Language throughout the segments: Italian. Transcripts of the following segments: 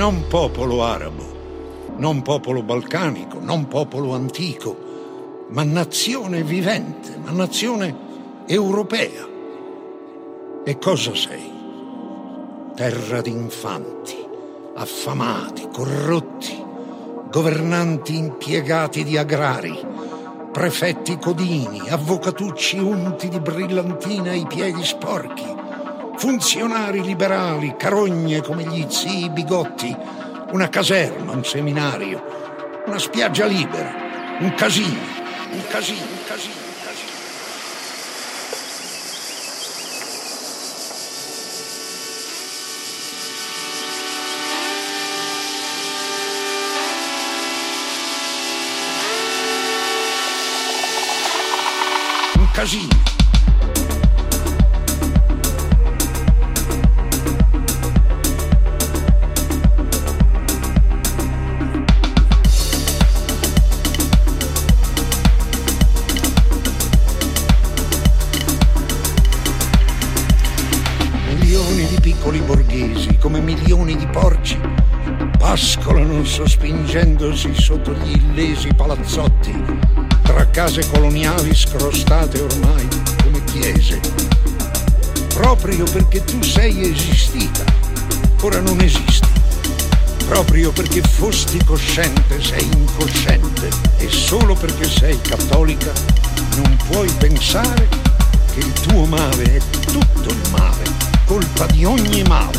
non popolo arabo, non popolo balcanico, non popolo antico, ma nazione vivente, ma nazione europea. E cosa sei? Terra di infanti, affamati, corrotti, governanti impiegati di agrari, prefetti codini, avvocatucci unti di brillantina ai piedi sporchi, funzionari liberali, carogne come gli zii bigotti, una caserma, un seminario, una spiaggia libera, un casino, un casino, un casino. Un casino. Milioni di piccoli borghesi, come milioni di porci, pascolano sospingendosi sotto gli illesi palazzotti, tra case coloniali scrostate ormai come chiese. Proprio perché tu sei esistita, ora non esisti. Proprio perché fosti cosciente, sei incosciente. E solo perché sei cattolica, non puoi pensare che il tuo male è tutto il male, colpa di ogni male.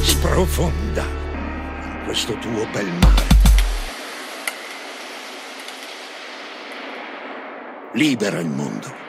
Sprofonda in questo tuo bel mare. Libera il mondo.